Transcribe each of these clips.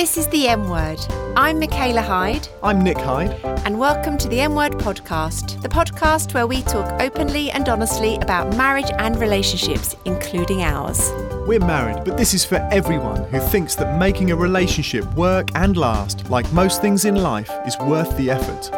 This is the M Word. I'm Michaela Hyde, I'm Nick Hyde. and welcome to the M Word podcast, the podcast where we talk openly and honestly about marriage and relationships, including ours. We're married, but this is for everyone who thinks that making a relationship work and last, like most things in life, is worth the effort.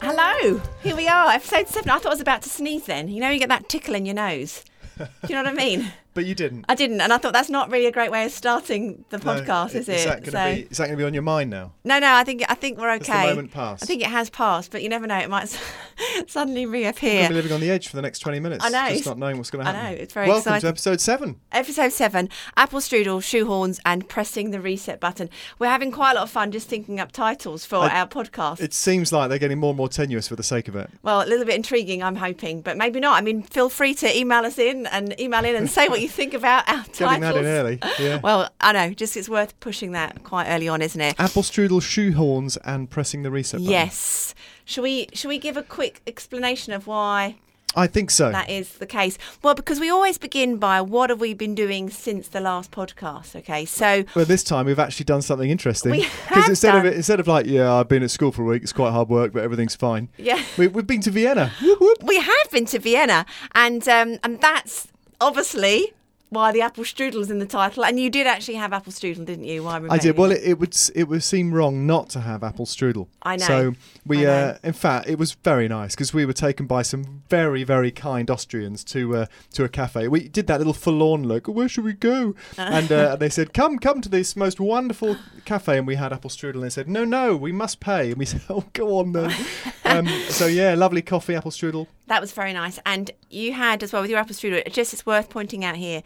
Hello, here we are, episode seven. I thought I was about to sneeze then. You know, you get that tickle in your nose. Do you know what I mean? But you didn't. I didn't, and I thought that's not really a great way of starting the No, podcast, is it? Is that going to be? Is that going to be on your mind now? No, no, I think I think we're Has the moment passed? I think it has passed, but you never know; it might suddenly reappear. to be living on the edge for the next 20 minutes. I know. Just not knowing what's going to I happen. know, it's very Welcome exciting. to episode seven. Episode seven: apple strudel, shoehorns, and pressing the reset button. We're having quite a lot of fun just thinking up titles for I- our podcast. It seems like they're getting more and more tenuous for the sake of it. well, a little bit intriguing, I'm hoping, but maybe not. I mean, feel free to email us in and email in and say what you think about our titles. Getting that in early. Yeah. Well, I know, just it's worth pushing that quite early on, isn't it? Apple strudel, shoehorns, and pressing the reset button. Yes. Shall we? Shall we give a quick explanation of why I think so. that is the case? Well, because we always begin by what have we been doing since the last podcast? Okay, so Well, this time we've actually done something interesting. We Because have instead done. of instead of like, yeah, I've been at school for a week, it's quite hard work, but everything's fine. yeah. We, we've been to Vienna. Whoop, whoop. we have been to Vienna, and um, and that's obviously why the apple strudel is in the title. And you did actually have apple strudel, didn't you? Why I did. Well, it, it would it would seem wrong not to have apple strudel. I know. So we, know. uh, in fact, it was very nice because we were taken by some very very kind Austrians to uh, to a cafe. We did that little forlorn look. Where should we go? and uh, they said, "Come, come to this most wonderful cafe." And we had apple strudel. And they said, "No, no, we must pay." And we said, "Oh, go on then." um, so yeah, lovely coffee, apple strudel. That was very nice. And you had as well with your apple strudel. Just it's worth pointing out here.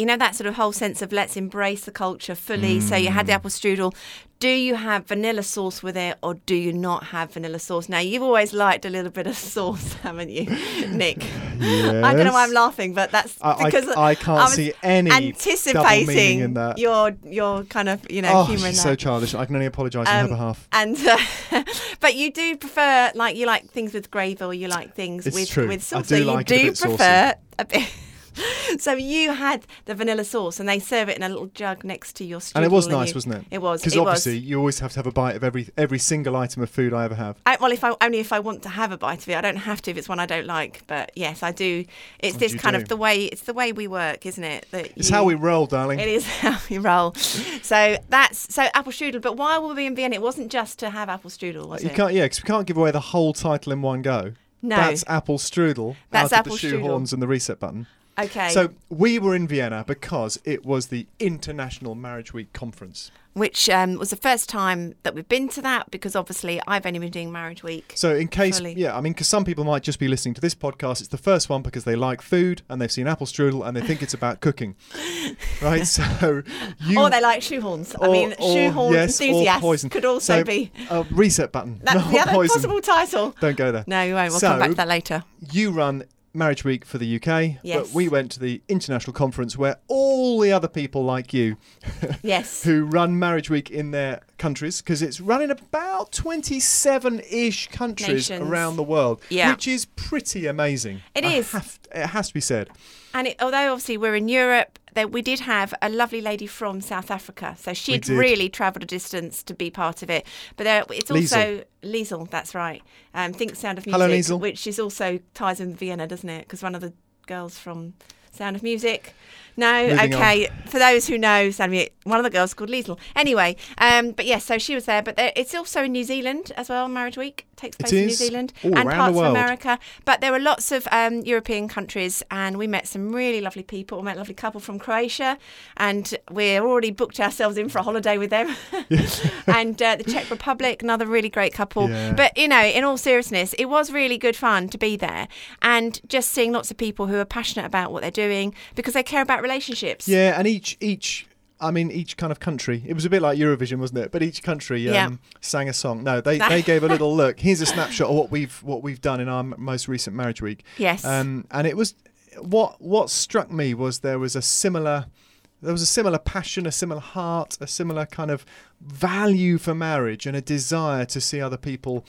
You know that sort of whole sense of let's embrace the culture fully. So you had Mm. the apple strudel. Do you have vanilla sauce with it, or do you not have vanilla sauce? Now you've always liked a little bit of sauce, haven't you, Nick? yes. I don't know why I'm laughing, but that's I- I- because I can't was see any anticipating in that. your your kind of you know Oh, humour in she's that. so childish. I can only apologise on her Um, behalf. And uh, but you do prefer like you like things with gravy, or you like things It's with true. with I do so you like a do bit saucy. prefer a bit. So you had the vanilla sauce, and they serve it in a little jug next to your strudel. And it was nice, you- wasn't it? It was. Because It was. obviously you always have to have a bite of every every single item of food I ever have. I, well, if I only if I want to have a bite of it, I don't have to if it's one I don't like. But yes, I do. It's What this kind do? of the way. It's the way we work, isn't it? That It's you- how we roll, darling. It is how we roll. So that's so apple strudel. But while we were in Vienna, it wasn't just to have apple strudel, was You it? can't, yeah, because we can't give away the whole title in one go. No. That's apple strudel. That's out apple of the strudel. shoehorns and the reset button. Okay. So we were in Vienna because it was the International Marriage Week conference. which um, was the first time that we've been to that because obviously I've only been doing Marriage Week. So in case, Fully. yeah, I mean, because some people might just be listening to this podcast. It's the first one because they like food and they've seen apple strudel and they think it's about cooking, right? So you. or they like shoehorns. I mean, or- shoehorn yes, or enthusiasts poison. could also So, be. a reset button. That's the other poison. possible title. Don't go there. No, you won't. We'll So- come back to that later. you run Marriage Week for the UK, Yes. but we went to the international conference where all the other people like you Yes. who run Marriage Week in their countries, because it's run in about 27 ish countries Nations. around the world, Yeah. which is pretty amazing. It I is. have- it has to be said. And it, although obviously we're in Europe, there, we did have a lovely lady from South Africa. So she'd really travelled a distance to be part of it. But there, it's also Liesel, that's right. Um, Think Sound of Music, Hello, Liesel. which is also ties in with Vienna, doesn't it? Because one of the girls from Sound of Music. No, Moving okay. For those who know Sound of Music, one of the girls called Liesel. Anyway, um, but yes, so she was there. But there, it's also in New Zealand as well. Marriage Week takes place in New. Zealand and parts of. America. But there were lots of um, European countries, and we met some really lovely people. We met a lovely couple from Croatia, and we're already booked ourselves in for a holiday with them. and uh, the Czech Republic, another really great couple. Yeah. But you know, in all seriousness, it was really good fun to be there, and just seeing lots of people who are passionate about what they're doing because they care about relationships. Yeah, and each each. I mean, each kind of country. It was a bit like Eurovision, wasn't it? But each country um, Yeah. sang a song. No, they, they gave a little look. Here's a snapshot of what we've what we've done in our m- most recent marriage week. Yes. Um, and it was what what struck me was there was a similar there was a similar passion, a similar heart, a similar kind of value for marriage, and a desire to see other people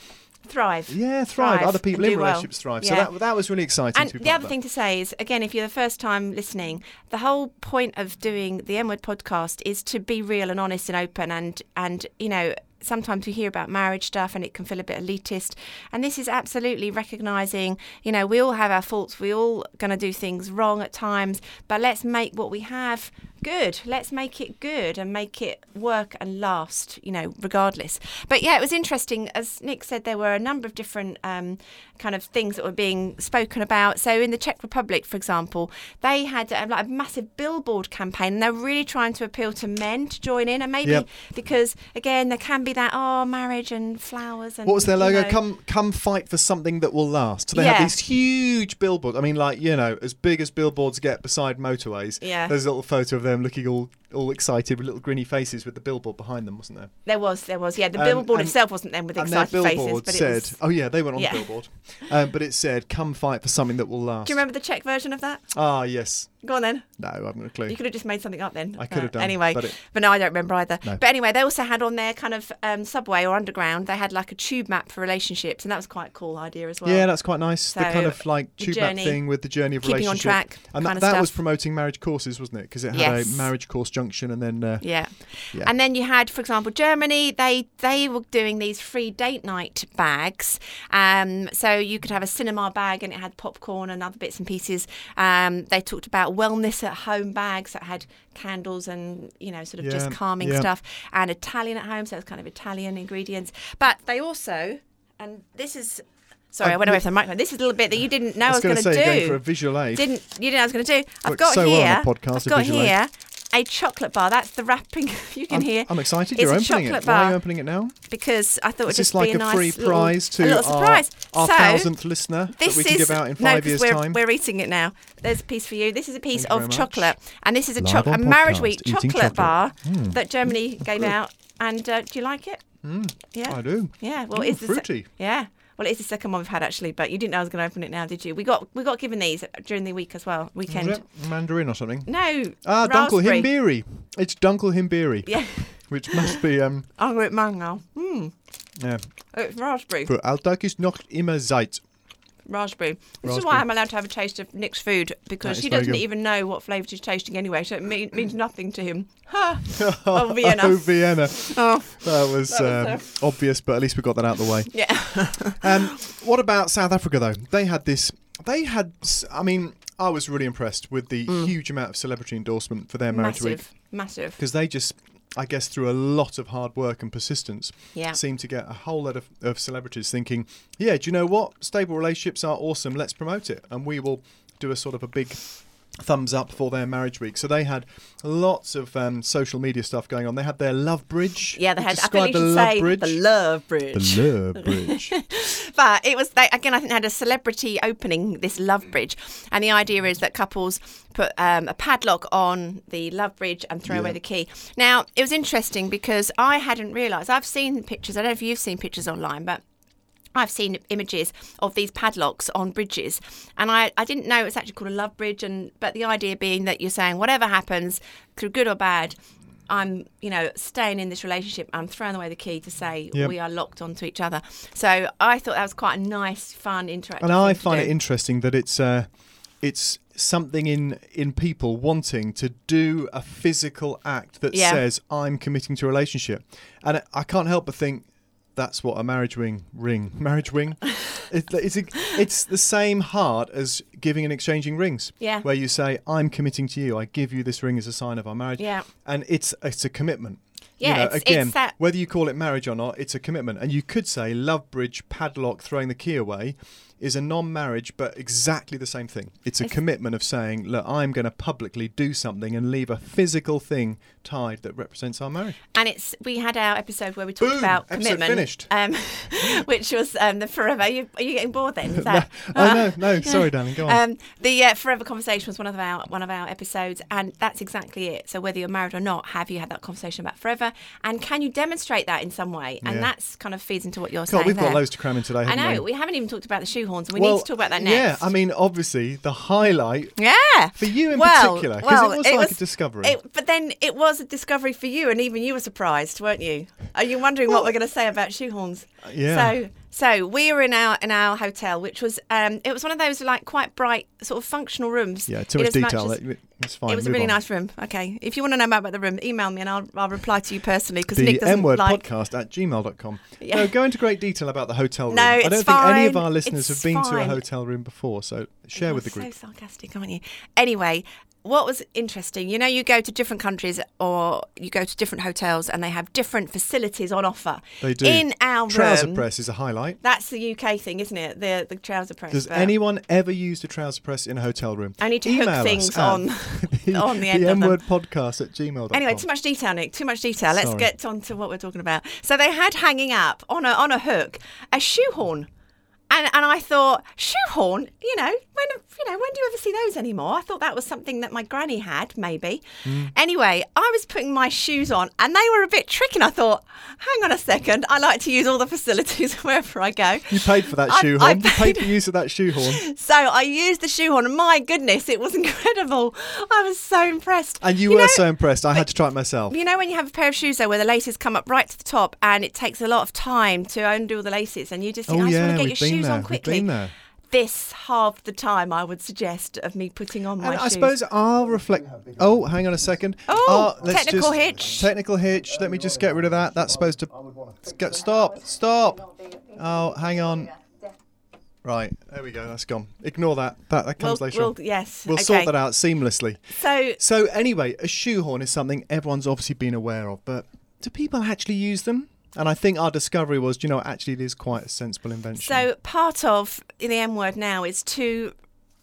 thrive. Yeah, thrive. Thrive Other people in do well. relationships thrive. So Yeah. that that was really exciting And to be the other thing to say is, again, if you're the first time listening, the whole point of doing the M Word podcast is to be real and honest and open. And and you know, sometimes we hear about marriage stuff and it can feel a bit elitist. And this is absolutely recognizing, you know, we all have our faults. We all going to do things wrong at times, but let's make what we have good. Let's make it good and make it work and last, you know, regardless. But yeah, it was interesting. As Nick said, there were a number of different um, kind of things that were being spoken about. So in the Czech Republic, for example, they had uh, like a massive billboard campaign and they're really trying to appeal to men to join in. And maybe Yep. because, again, there can be that, oh, marriage and flowers. and What was their logo? know. Come, come, fight for something that will last. So they Yeah. have these huge billboards. I mean, like you know, as big as billboards get beside motorways. Yeah. There's a little photo of them looking all, all excited with little grinny faces with the billboard behind them, wasn't there? There was, there was. Yeah, the Um, billboard and- itself wasn't them with and their excited faces, billboard but said, it was. "Oh yeah, they went on Yeah. the billboard," um, but it said, "Come fight for something that will last." Do you remember the Czech version of that? Ah, yes. Go on then. No, I haven't got a clue. You could have just made something up then. I could have Uh, done, Anyway, but but, no, I don't remember either. No. But anyway, they also had on their kind of um, subway or underground, they had like a tube map for relationships, and that was quite a cool idea as well. yeah, that's quite nice. the kind of like tube map thing with the journey of keeping on relationship. track and that, that was promoting marriage courses, wasn't it? Because it had Yes. a marriage course junction, and then uh, Yeah. Yeah. And then you had, for example, Germany. They they were doing these free date night bags. Um, so you could have a cinema bag and it had popcorn and other bits and pieces. Um, they talked about wellness at home bags that had candles and you know sort of just calming yeah. stuff. And Italian at home, so it's kind of Italian ingredients. But they also, and this is. Sorry, Uh, I went away from the microphone. This is a little bit that you didn't know I I was was going to do. going for a visual aid. Didn't you didn't know I was going to do? I've got so well here. on a podcast, I've a got visual aid. Here a chocolate bar. That's the wrapping. you can I'm, hear I'm excited. It's You're a opening it. chocolate Why are you opening it now? because I thought it would just like be a, a nice free little, prize a to little our, surprise. our so, thousandth listener this that we can is give out in no, five 'cause years' we're, time? we're eating it now. There's a piece for you. This is a piece Thank of very much. chocolate, and this is a, Live choc- a on marriage podcast, week chocolate, chocolate. bar Mm. that Germany gave out. And uh, do you like it? Mm, Yeah. I do. Yeah. Well, Mm, it's the se- fruity. yeah. Well, it's the second one we've had actually, but you didn't know I was going to open it now, did you? We got we got given these during the week as well, weekend. Mandarin or something? No. Ah, Dunkel. Himbeere. It's Dunkel Himbeere, Yeah. which must be um I'll go with mango. Hmm. yeah. It's raspberry. Für Alltag ist noch immer Zeit. Raspberry. This is why I'm allowed to have a taste of Nick's food because he doesn't even know what flavours he's tasting anyway, so it mean, means nothing to him. Ha! Oh, Vienna. oh, Vienna. Oh, That was, That um, obvious, but at least we got that out of the way. yeah. Um, what about South Africa though? They had this. They had. I mean, I was really impressed with the huge amount of celebrity endorsement for their marriage week massive. Massive. because they just, I guess, through a lot of hard work and persistence, Yeah. seemed to get a whole lot of, of celebrities thinking, yeah, do you know what? Stable relationships are awesome. Let's promote it, and we will do a sort of a big thumbs up for their marriage week. So they had lots of um, social media stuff going on. They had their love bridge. Yeah, they had. I Describe think you the should love say bridge. the love bridge. The love bridge. But it was they, again. I think they had a celebrity opening this love bridge, and the idea is that couples put um, a padlock on the love bridge and throw Yeah. away the key. Now it was interesting because I hadn't realised. I've seen pictures. I don't know if you've seen pictures online, but. I've seen images of these padlocks on bridges, and I, I didn't know it's actually called a love bridge. And but the idea being that you're saying whatever happens, through good or bad, I'm you know staying in this relationship. I'm throwing away the key to say Yep. we are locked onto each other. So I thought that was quite a nice, fun, interactive. and I find it interesting that it's uh, it's something in in people wanting to do a physical act that Yeah. says I'm committing to a relationship, and I can't help but think that's what a marriage ring ring marriage ring. it, it's a, it's the same heart as giving and exchanging rings. Yeah. where you say I'm committing to you. I give you this ring as a sign of our marriage. Yeah. and it's it's a commitment. Yeah, you know, it's- again, it's that- whether you call it marriage or not, it's a commitment. And you could say love bridge, padlock, throwing the key away is a non marriage, but exactly the same thing. It's a It's- commitment of saying, look, I'm going to publicly do something and leave a physical thing tied that represents our marriage. And it's we had our episode where we talked Boom, about commitment, finished. um, which was um, the forever. Are you, are you getting bored then? Is that, oh, no, no, sorry, darling, go on. Um, the uh, forever conversation was one of our one of our episodes, and that's exactly it. So whether you're married or not, have you had that conversation about forever, and can you demonstrate that in some way? And Yeah. that's kind of feeds into what you're God, saying we've there. got loads to cram in today, I know we? we haven't even talked about the shoehorns, and we well, need to talk about that next. Yeah. I mean, obviously, the highlight yeah, for you in well, particular, because well, it was like a discovery. It, but then it was a discovery for you, and even you were surprised, weren't you? Are you wondering what we're going to say about shoehorns? yeah. So So we were in our in our hotel, which was um, it was one of those like quite bright sort of functional rooms. Yeah, too much detail. as- It- it's fine. it was a really on. nice room. Okay, if you want to know more about the room, email me and I'll, I'll reply to you personally because The Nick doesn't M word like. podcast at gmail.com. Yeah. No, go into great detail about the hotel room. No, I don't it's think any of our listeners It's have been to a hotel room before, so oh, share You're with the group. So sarcastic, aren't you? Anyway, what was interesting, you know, you go to different countries or you go to different hotels and they have different facilities on offer. They do. In our Trouser room, press is a highlight. that's the UK thing, isn't it? The the trouser press. Does anyone ever use a trouser press in a hotel room? I need to hook Email us things on- the, on the end the of. M-word podcast at gmail.com. Anyway, too much detail, Nick. Too much detail. Let's Sorry. get on to what we're talking about. So they had hanging up on a on a hook a shoehorn. And, and I thought shoehorn, you know, when you know, when do you ever see those anymore? I thought that was something that my granny had, maybe. Hmm. Anyway, I was putting my shoes on, and they were a bit tricky. And I thought, hang on a second, I like to use all the facilities wherever I go. You paid for that I- I shoehorn. You paid paid- for use of that shoehorn. So I used the shoehorn, and my goodness, it was incredible. I was so impressed. And you, You were know- so impressed. I had to try it myself. You know when you have a pair of shoes though where the laces come up right to the top and it takes a lot of time to undo all the laces and you just think, oh I just yeah, want to get your been shoes there. on quickly. This half the time I would suggest of me putting on my And I shoes. suppose I'll reflect. Oh, hang on a second. Oh, Uh, technical just- hitch. Technical hitch. Let me just get rid of that. That's supposed to. Get, stop. Stop. Oh, hang on. Right. There we go. That's gone. Ignore that. That, that we'll, comes later. we'll, yes. We'll okay. sort that out seamlessly. So So anyway, a shoehorn is something everyone's obviously been aware of, but do people actually use them? And I think our discovery was, you know, actually it is quite a sensible invention. so part of the M word now is to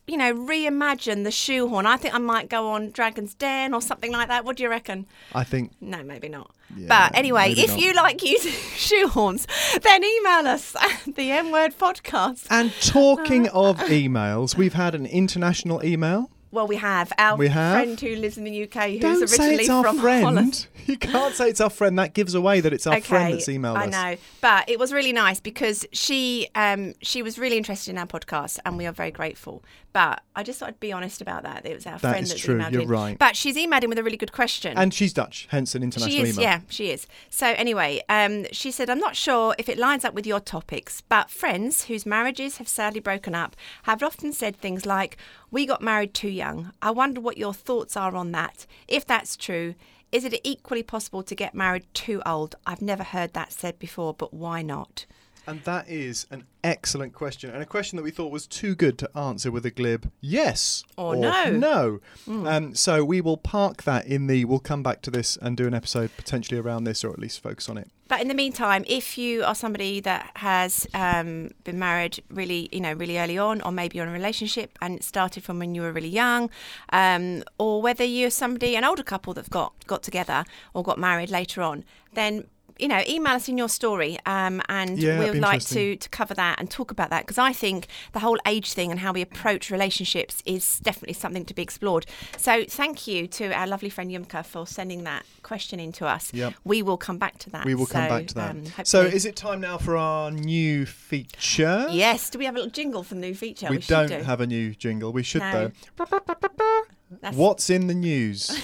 you know, reimagine the shoehorn. I think I might go on Dragon's Den or something like that. What do you reckon? I think No, maybe not. Yeah, but anyway, if not. you like using shoehorns, then email us at the M Word Podcast. And talking of emails, we've had an international email. Well, we have our We have? friend who lives in the UK, who's Don't say originally it's our from friend. Holland. You can't say it's our friend. That gives away that it's our friend that's emailed I us. I know, but it was really nice because she um, she was really interested in our podcast, and we are very grateful. But I just thought I'd be honest about that. It was our That friend that's true, emailed you're in. right. But she's emailed in with a really good question. And she's Dutch, hence an international she is, email. yeah, she is. So anyway, um, she said, I'm not sure if it lines up with your topics, but friends whose marriages have sadly broken up have often said things like, "We got married too young." I wonder what your thoughts are on that. If that's true. Is it equally possible to get married too old? I've never heard that said before, but why not? And that is an excellent question, and a question that we thought was too good to answer with a glib yes Or no. No. Um, so we will park that in the. We'll come back to this and do an episode potentially around this, or at least focus on it. But in the meantime, if you are somebody that has um, been married really, you know, really early on, or maybe you're in a relationship and it started from when you were really young, um, or whether you're somebody, an older couple that's got got together or got married later on, then you know, email us in your story, um, and Yeah, we that'd like to to cover that and talk about that because I think the whole age thing and how we approach relationships is definitely something to be explored. So thank you to our lovely friend Yumka for sending that question in to us. Yep. We will come back to that. We will come So, back to that. um, so, is it time now for our new feature? Yes. Do we have a little jingle for the new feature? We, We, don't do. have a new jingle. We should No. though. That's, What's in the news?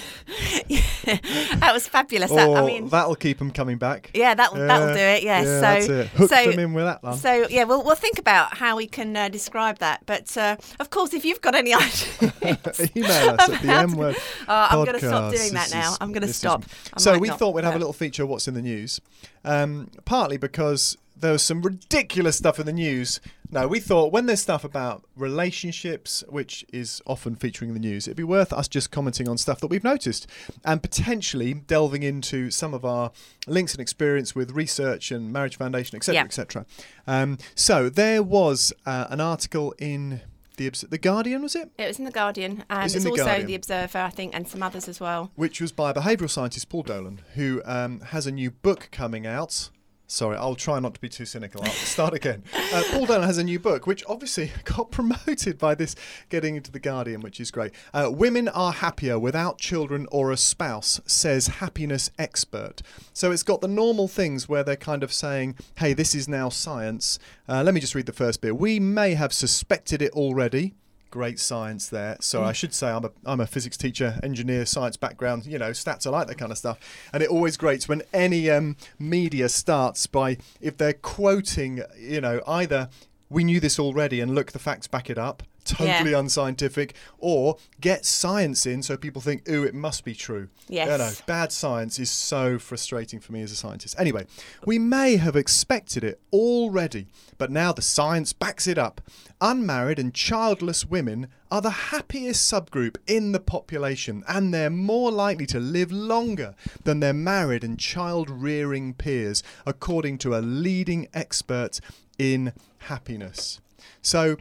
that was fabulous. That- oh, I mean, that'll keep them coming back. yeah, that will that'll do it. Yeah. yeah, so it. Hook so them in with that one. so yeah, we'll we'll think about how we can uh, describe that. But uh, of course, if you've got any ideas, Email us at the M word. Oh, I'm going to stop doing that This now. is- I'm going to stop. So we not, thought we'd have a little feature. What's in the news? Um, partly because there was some ridiculous stuff in the news. No, we thought when there's stuff about relationships, which is often featuring in the news, it'd be worth us just commenting on stuff that we've noticed and potentially delving into some of our links and experience with research and Marriage Foundation, etc., Yeah. etc. Um, so there was uh, an article in the Obs- the Guardian, was it? It was in the Guardian. and It's it's in The also Guardian. the Observer, I think, and some others as well. which was by behavioural scientist Paul Dolan, who um, has a new book coming out. Sorry, I'll try not to be too cynical. I'll start again. Uh, Paul Dolan has a new book, which obviously got promoted by this getting into The Guardian, which is great. Uh, Women are happier without children or a spouse, says happiness expert. So it's got the normal things where they're kind of saying, hey, this is now science. Uh, let me just read the first bit. We may have suspected it already great science there. So Mm. I should say I'm a I'm a physics teacher, engineer, science background. You know, stats I like that kind of stuff, and it always grates when any um, media starts by if they're quoting, you know, either we knew this already and look the facts back it up. Totally Yeah. unscientific, or get science in so people think, ooh, it must be true. Yes. Bad science is so frustrating for me as a scientist. Anyway, we may have expected it already, but now the science backs it up. Unmarried and childless women are the happiest subgroup in the population, and they're more likely to live longer than their married and child rearing peers, according to a leading expert in happiness. So,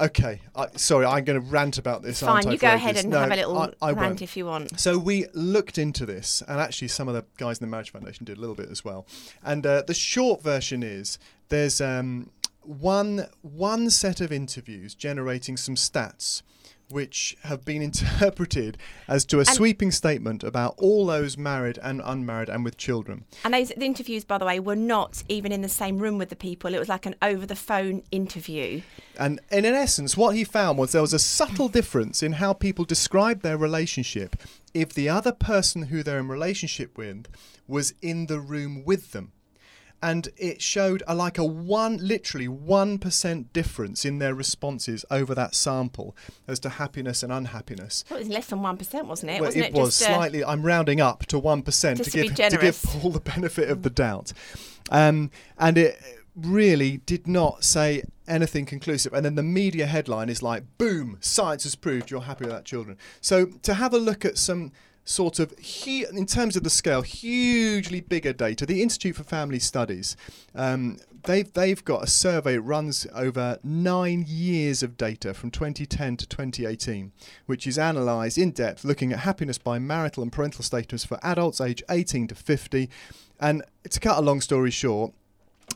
Okay, I, sorry, I'm going to rant about this. Fine, I, you go ahead and No, have a little I, I rant won't. if you want. So we looked into this, and actually, some of the guys in the Marriage Foundation did a little bit as well. And uh, the short version is there's um, one one set of interviews generating some stats, which have been interpreted as to a And- sweeping statement about all those married and unmarried and with children. And those the interviews, by the way, were not even in the same room with the people. It was like an over the phone interview. And, and in essence, what he found was there was a subtle difference in how people describe their relationship if the other person who they're in relationship with was in the room with them. And it showed a, like a one, literally 1% difference in their responses over that sample as to happiness and unhappiness. It was less than one percent, wasn't it? Well, wasn't it, it, was uh, slightly. I'm rounding up to one percent to Just to be give to give. Paul the benefit of the doubt, um, and it really did not say anything conclusive. And then the media headline is like, "Boom! Science has proved you're happy with that children." So to have a look at some sort of hu- in terms of the scale hugely bigger data. The institute for family studies um, they've they've got a survey that runs over nine years of data from 2010 to 2018 which is analysed in depth looking at happiness by marital and parental status for adults aged 18 to 50 and to cut a long story short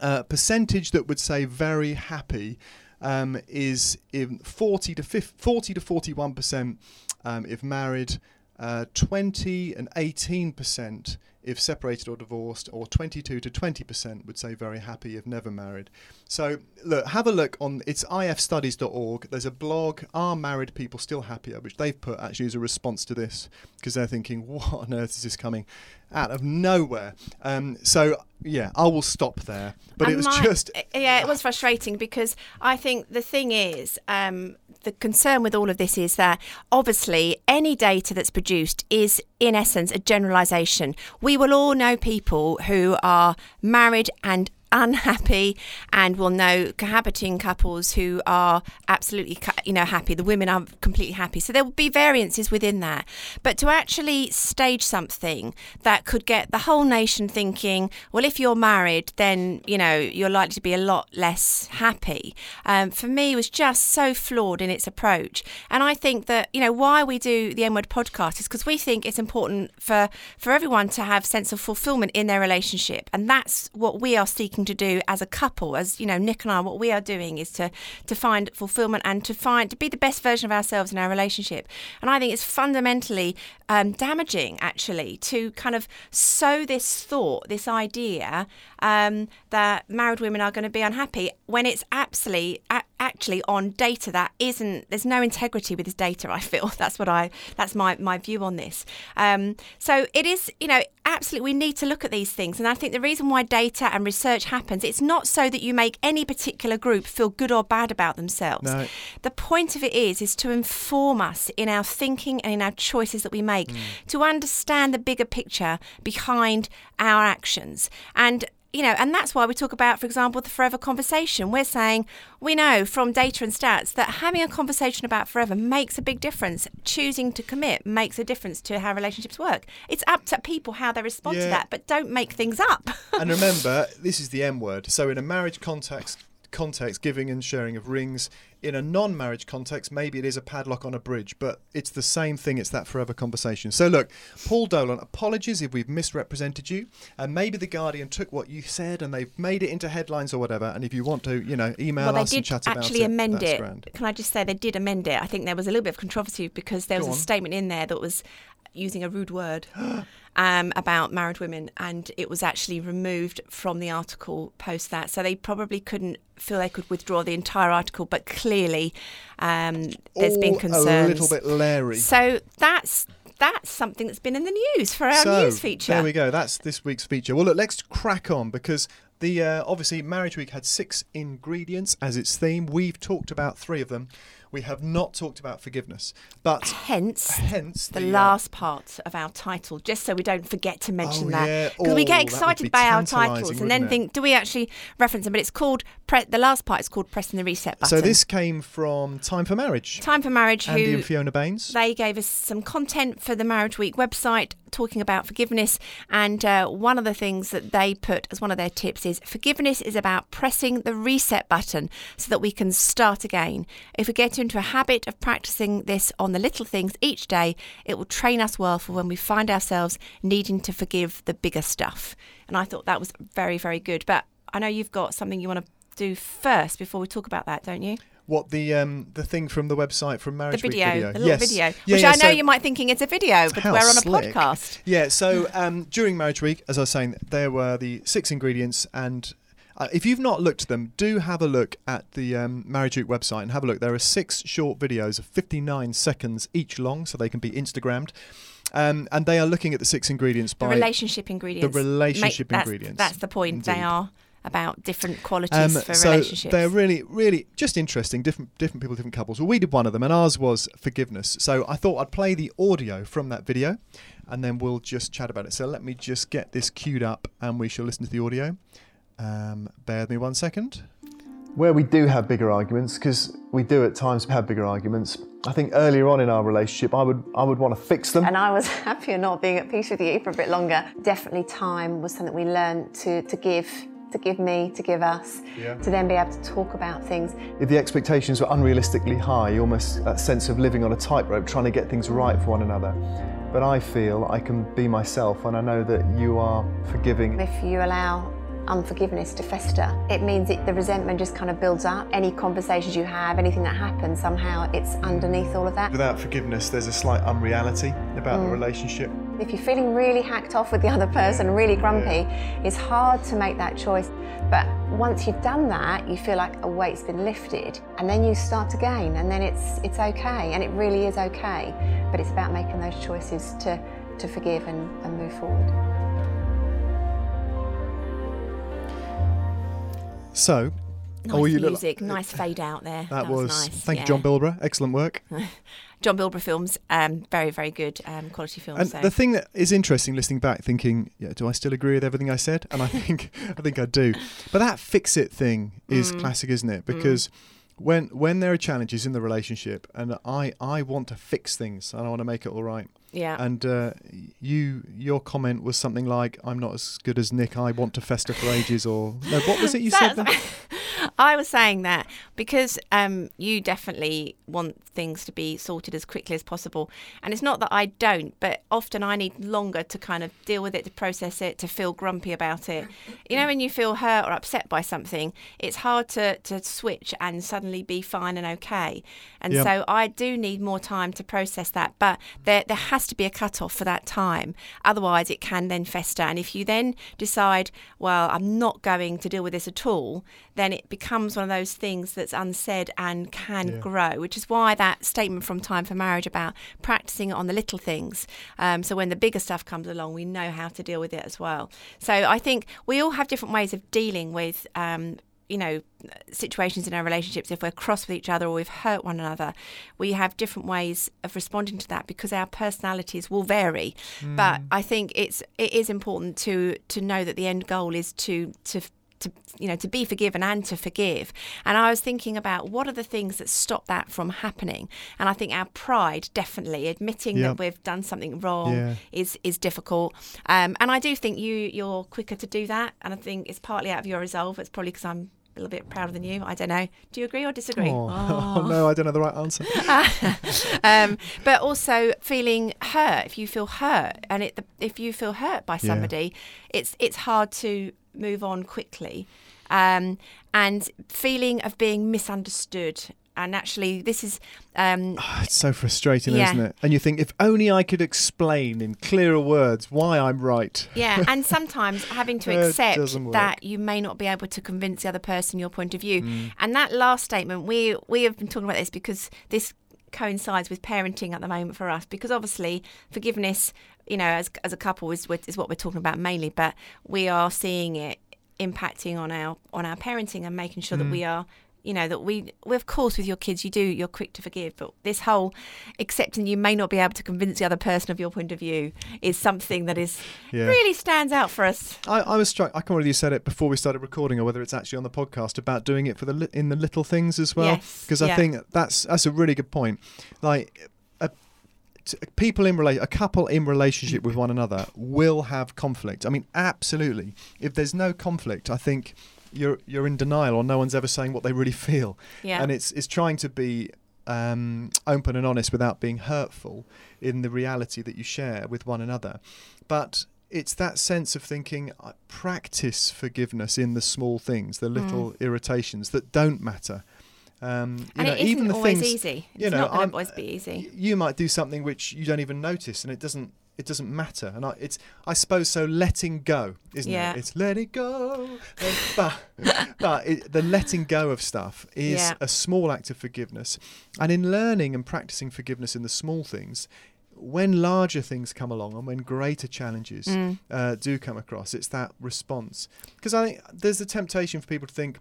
uh, percentage that would say very happy um, is in 40 to 50, 40 to 41 percent um, if married, uh, 20 and 18 percent if separated or divorced, or 22 to 20 percent would say very happy if never married. So look, have a look on it's ifstudies.org. There's a blog, Are Married People Still Happier, which they've put actually as a response to this because they're thinking, what on earth is this coming out of nowhere? Um, so yeah, I will stop there. But it was my- just yeah, it was frustrating because I think the thing is, um, the concern with all of this is that obviously any data that's produced is in essence a generalisation. We will all know people who are married and unhappy and we'll know cohabiting couples who are absolutely you know happy. The women are completely happy. So there will be variances within that. But to actually stage something that could get the whole nation thinking well if you're married then you know you're likely to be a lot less happy. Um, for me was just so flawed in its approach. And i think that you know why we do the M word podcast is because we think it's important for for everyone to have sense of fulfillment in their relationship. And that's what we are seeking to do as a couple as you know nick and i what we are doing is to to find fulfillment and to find to be the best version of ourselves in our relationship. And i think it's fundamentally um, damaging actually to kind of sow this thought this idea um, that married women are going to be unhappy when it's absolutely actually on data that isn't there's no integrity with this data i feel. That's what i that's my my view on this. Um, so it is you know absolutely we need to look at these things. And i think the reason why data and research happens it's not so that you make any particular group feel good or bad about themselves. No. the point of it is is to inform us in our thinking and in our choices that we make to understand the bigger picture behind our actions. And you know, and that's why we talk about, for example, the forever conversation. We're saying we know from data and stats that having a conversation about forever makes a big difference. Choosing to commit makes a difference to how relationships work. It's up to people how they respond to that, but don't make things up. and remember, this is the M word. So in a marriage context, context, giving and sharing of rings. In a non-marriage context, maybe it is a padlock on a bridge, but it's the same thing. It's that forever conversation. So look, Paul Dolan, apologies if we've misrepresented you, and maybe the Guardian took what you said and they've made it into headlines or whatever. And if you want to, you know, email well, us and chat about it. They actually amend it. grand. Can I just say they did amend it? I think there was a little bit of controversy because there was a on. statement in there that was using a rude word. um, about married women, and it was actually removed from the article post that. So they probably couldn't feel they could withdraw the entire article, but clearly um, there's All been concerns. A little bit leery. So that's that's something that's been in the news for our so, news feature. There we go. That's this week's feature. Well, look, let's crack on because the uh, obviously Marriage Week had six ingredients as its theme. We've talked about three of them. We have not talked about forgiveness, but hence hence the, the, uh, last part of our title, just so we don't forget to mention Oh, that, yeah. because we Oh, get excited be by our titles and then it? think, do we actually reference them? But it's called pre- the last part is called pressing the reset button. So this came from Time for Marriage. time for marriage. Andy who and Fiona Baines. they gave us some content for the Marriage Week website talking about forgiveness. And uh, one of the things that they put as one of their tips is forgiveness is about pressing the reset button so that we can start again. If we get into a habit of practicing this on the little things each day, it will train us well for when we find ourselves needing to forgive the bigger stuff. And I thought that was very, very good. But I know you've got something you want to do first before we talk about that, don't you? What the um the thing from the website from The Marriage video, Week video? the little yes. video, Yeah, which yeah, I know so- you might thinking it's a video, but we're on a slick. podcast. Yeah, so um, during Marriage Week, as I was saying, there were the six ingredients, and uh, if you've not looked at them, do have a look at the um, Marriage Week website and have a look. There are six short videos of 59 seconds each long, so they can be Instagrammed. Um, and they are looking at the six ingredients The by relationship ingredients. The relationship that's, ingredients, That's the point. They are about different qualities Um, for so relationships. they're really, really just interesting. Different, different people, different couples. Well, we did one of them, and ours was forgiveness. So I thought I'd play the audio from that video, and then we'll just chat about it. So let me just get this queued up, and we shall listen to the audio. Um, bear with me one second. Where we do have bigger arguments, because we do at times have bigger arguments, I think earlier on in our relationship, I would I would want to fix them. And I was happier not being at peace with you for a bit longer. Definitely time was something we learned to, to give, to give me, to give us, Yeah. to then be able to talk about things. If the expectations were unrealistically high, almost that sense of living on a tightrope, trying to get things right for one another. But I feel I can be myself, and I know that you are forgiving. If you allow unforgiveness to fester, it means that the resentment just kind of builds up. Any conversations you have, anything that happens, somehow it's underneath all of that. Without forgiveness, there's a slight unreality about the mm. relationship. If you're feeling really hacked off with the other person, really grumpy, it's hard to make that choice. But once you've done that, you feel like a weight's been lifted, and then you start again, and then it's it's okay, and it really is okay. But it's about making those choices to to forgive and, and move forward. So, nice oh, you look- music, nice fade out there. that, was, nice. thank yeah. you, John Bilborough. Excellent work. John Bilborough films, um, very very good um, quality films. And so. the thing that is interesting, listening back, thinking, yeah, do I still agree with everything I said? And I think, I think I do. But that fix it thing is Mm. classic, isn't it? Because when when there are challenges in the relationship, and I I want to fix things, and I want to make it all right. yeah. And uh, you, your comment was something like, "I'm not as good as Nick. I want to fester for ages." Or no, what was it you said? I was saying that because um, you definitely want things to be sorted as quickly as possible. And it's not that I don't, but often I need longer to kind of deal with it, to process it, to feel grumpy about it. You know, when you feel hurt or upset by something, it's hard to, to switch and suddenly be fine and okay. And Yeah. so I do need more time to process that. But there, there has to be a cut off for that time. Otherwise, it can then fester. And if you then decide, well, I'm not going to deal with this at all, then it becomes one of those things that's unsaid and can Yeah. grow, which is why that statement from Time for Marriage about practicing on the little things. Um, so when the bigger stuff comes along, we know how to deal with it as well. So I think we all have different ways of dealing with. Um, you know, situations in our relationships, if we're cross with each other or we've hurt one another, we have different ways of responding to that because our personalities will vary. But I think it's it is important to to know that the end goal is to to to you know to be forgiven and to forgive. And i was thinking about what are the things that stop that from happening? And i think our pride definitely admitting Yeah. that we've done something wrong Yeah. is is difficult. Um, and i do think you you're quicker to do that. And i think it's partly out of your resolve. It's probably because i'm a little bit prouder than you. I don't know. Do you agree or disagree? Oh, oh, no, I don't know the right answer. um, but also feeling hurt. If you feel hurt and it, if you feel hurt by Yeah. somebody it's it's hard to move on quickly um, and feeling of being misunderstood and actually this is um, Oh, it's so frustrating, Yeah. isn't it? And you think, if only I could explain in clearer words why I'm right. Yeah, and sometimes having to accept that you may not be able to convince the other person your point of view. Mm. And that last statement, we we have been talking about this because this coincides with parenting at the moment for us. Because obviously, forgiveness, you know, as as a couple is what- is what we're talking about mainly, but we are seeing it impacting on our on our parenting and making sure Mm. that we are. You know that we, we, of course, with your kids, you do. You're quick to forgive, but this whole accepting you may not be able to convince the other person of your point of view is something that is Yeah. really stands out for us. I, I was struck. I can't remember you said it before we started recording, or whether it's actually on the podcast about doing it for the in the little things as well. Yes, Because I yeah. think that's that's a really good point. Like. People in rela- a couple in relationship with one another will have conflict. I mean, absolutely. If there's no conflict, I think you're you're in denial, or no one's ever saying what they really feel. Yeah. And it's it's trying to be um, open and honest without being hurtful in the reality that you share with one another. But it's that sense of thinking, practice forgiveness in the small things, the little irritations that don't matter. Um, you and know, it isn't even the always things, easy. It's you know, not going to always be easy. you might do something which you don't even notice, and it doesn't. It doesn't matter, and I, it's I suppose so. Letting go, isn't Yeah. it? It's let it go, but but it, the letting go of stuff is Yeah. a small act of forgiveness, and in learning and practicing forgiveness in the small things, when larger things come along and when greater challenges Mm. uh, do come across, it's that response. Because I think there's a temptation for people to think,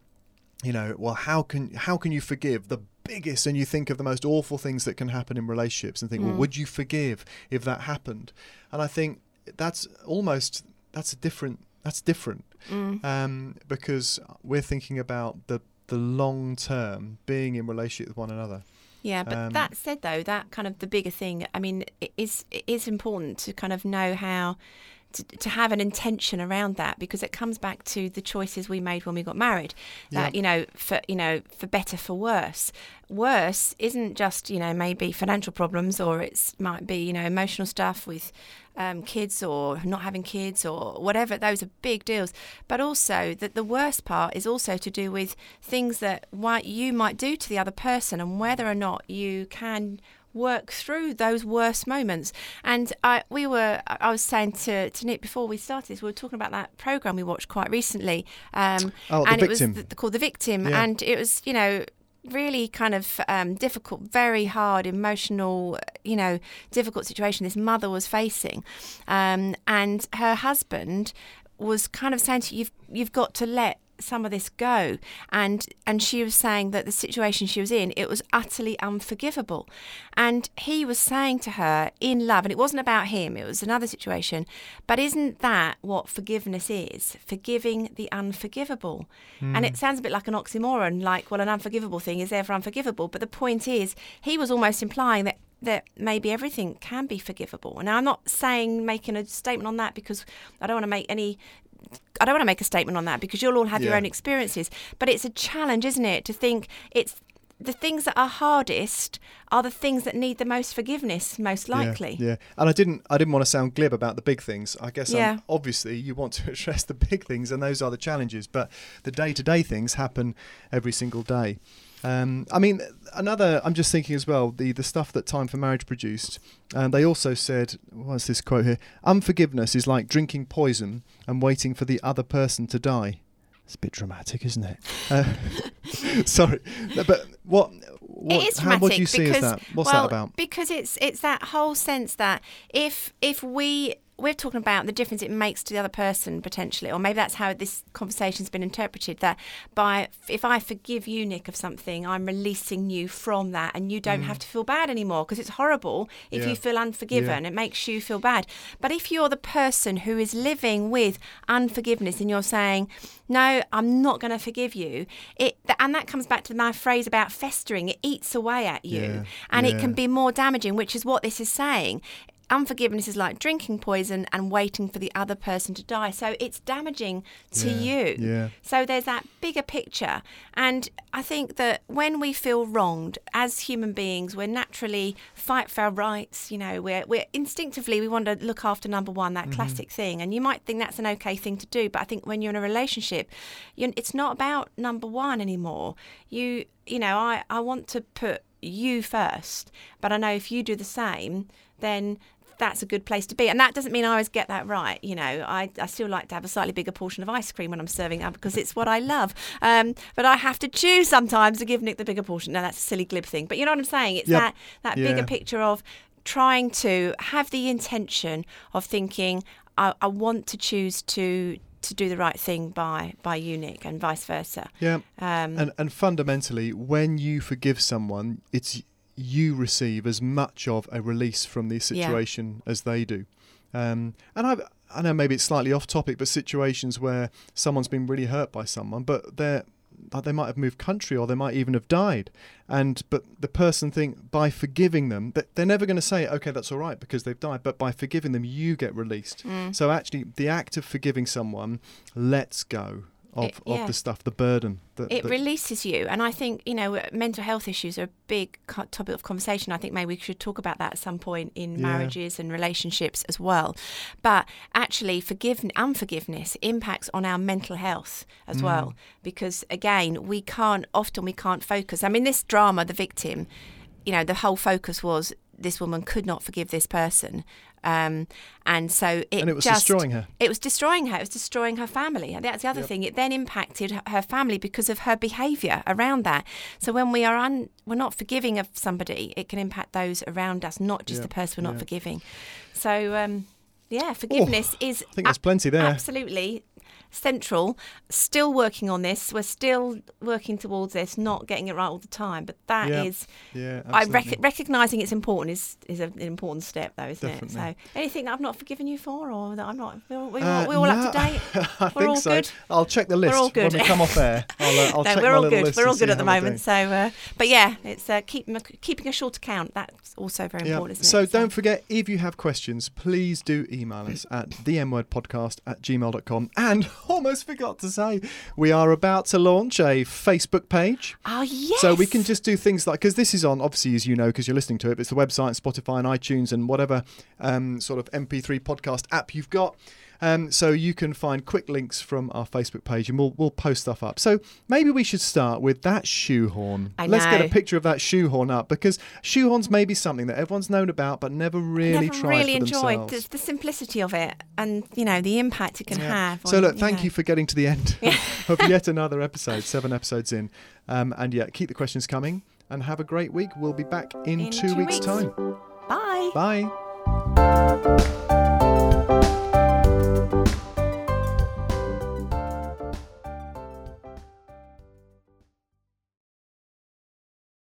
you know, well, how can how can you forgive the biggest? And you think of the most awful things that can happen in relationships, and think, well, Mm. would you forgive if that happened? And I think that's almost that's a different that's different Mm. um, because we're thinking about the the long term being in relationship with one another. Yeah, but Um, that said, though, that kind of the bigger thing. I mean, it is it is important to kind of know how to, to have an intention around that because it comes back to the choices we made when we got married. That Yeah. you know, for you know, for better, for worse. Worse isn't just you know maybe financial problems or it's might be you know emotional stuff with um, kids or not having kids or whatever. Those are big deals. But also that the worst part is also to do with things that what you might do to the other person and whether or not you can work through those worst moments. And I we were I was saying to, to Nick before we started this, we were talking about that program we watched quite recently. Um, Oh, The and it was th- called The Victim. Yeah. And it was, you know, really kind of um, difficult, very hard, emotional, you know, difficult situation this mother was facing. Um, and her husband was kind of saying to you, you've, you've got to let some of this go. And and she was saying that the situation she was in it was utterly unforgivable. And he was saying to her in love and it wasn't about him it was another situation but isn't that what forgiveness is? Forgiving the unforgivable. Hmm. And it sounds a bit like an oxymoron like well an unforgivable thing is ever unforgivable. But the point is he was almost implying that that maybe everything can be forgivable. And I'm not saying making a statement on that because I don't want to make any I don't want to make a statement on that because you'll all have your own experiences. But it's a challenge, isn't it, to think it's the things that are hardest are the things that need the most forgiveness, most likely. Yeah, yeah. And I didn't I didn't want to sound glib about the big things. I guess um, Yeah. obviously you want to address the big things and those are the challenges, but the day-to-day things happen every single day. Um, I mean, another. I'm just thinking as well. The the stuff that Time for Marriage produced, and they also said, what's this quote here? Unforgiveness is like drinking poison and waiting for the other person to die. It's a bit dramatic, isn't it? Uh, sorry, but what? what it is how, dramatic what do you see because as that? What's well, that about? Because it's it's that whole sense that if if we we're talking about the difference it makes to the other person potentially, or maybe that's how this conversation's been interpreted. That by if I forgive you, Nick, of something, I'm releasing you from that, and you don't have to feel bad anymore because it's horrible if Mm. Yeah. you feel unforgiven. It makes you feel bad. But if you're the person who is living with unforgiveness and you're saying, "No, I'm not going to forgive you," it and that comes back to my phrase about festering. It eats away at you, Yeah, and it can be more damaging, which is what this is saying. Unforgiveness is like drinking poison and waiting for the other person to die. So it's damaging to Yeah, you. yeah. So there's that bigger picture. And I think that when we feel wronged as human beings, we're naturally fight for our rights. You know, we're, we're instinctively, we want to look after number one, Mm-hmm. that classic thing. And you might think that's an okay thing to do. But I think when you're in a relationship, you it's not about number one anymore. You, you know, I, I want to put you first. But I know if you do the same, then that's a good place to be. And that doesn't mean I always get that right. You know, I, I still like to have a slightly bigger portion of ice cream when I'm serving up because it's what I love. Um, but I have to choose sometimes to give Nick the bigger portion. Now, that's a silly glib thing. But you know what I'm saying? It's Yep. that, that Yeah. bigger picture of trying to have the intention of thinking, I, I want to choose to to do the right thing by by you, Nick, and vice versa. Yeah. Um, And and fundamentally, when you forgive someone, it's you receive as much of a release from the Yeah. situation as they do. Um, and I I know maybe it's slightly off topic, but situations where someone's been really hurt by someone, but they're they might have moved country or they might even have died and but the person think by forgiving them that they're never going to say okay that's all right because they've died but by forgiving them you get released Mm. so actually the act of forgiving someone lets go of, It- of the stuff the burden that, it that- releases you and i think you know mental health issues are a big topic of conversation i think maybe we should talk about that at some point in Yeah. marriages and relationships as well but actually forgive unforgiveness impacts on our mental health as Mm. well because again we can't often we can't focus i mean this drama the victim you know the whole focus was this woman could not forgive this person um, and so it And it was just, destroying her. it was destroying her. It was destroying her family. And that's the other Yep. thing. It then impacted her- family because of her behaviour around that. So when we are un, we're not forgiving of somebody, it can impact those around us, not just Yeah, the person we're not yeah. forgiving. So um, yeah, forgiveness is I think there's a- plenty there. absolutely central. Still working on this. We're still working towards this, not getting it right all the time. But that is, Yeah. yeah I rec- recognizing it's important is is an important step, though, isn't it? So anything that I've not forgiven you for, or that I'm not, we're, we're, Uh, all, we're all up to date. I We're all so. good. I'll check the list we're all good. when we come off air. I'll, uh, I'll no, check we're all good. We're all good at the moment. So, uh, but yeah, it's uh, keep, keeping a short account. That's also very Yeah. important. Isn't So it? don't forget, if you have questions, please do email us at themwordpodcast at gmail.com. And almost forgot to say, we are about to launch a Facebook page. Oh yes. So we can just do things like because this is on obviously as you know because you're listening to it. It's the website, Spotify, and iTunes, and whatever um, sort of MP3 podcast app you've got. Um, so you can find quick links from our Facebook page, and we'll we'll post stuff up. So maybe we should start with that shoehorn. I Let's get a picture of that shoehorn up because shoehorns may be something that everyone's known about but never really Never tried really enjoyed the, the simplicity of it, and you know the impact it can Yeah. have. So on, look, thank know. you for getting to the end of yet another episode, seven episodes in, um, and yeah, keep the questions coming and have a great week. We'll be back in, In two, two weeks' weeks. time. Bye. Bye.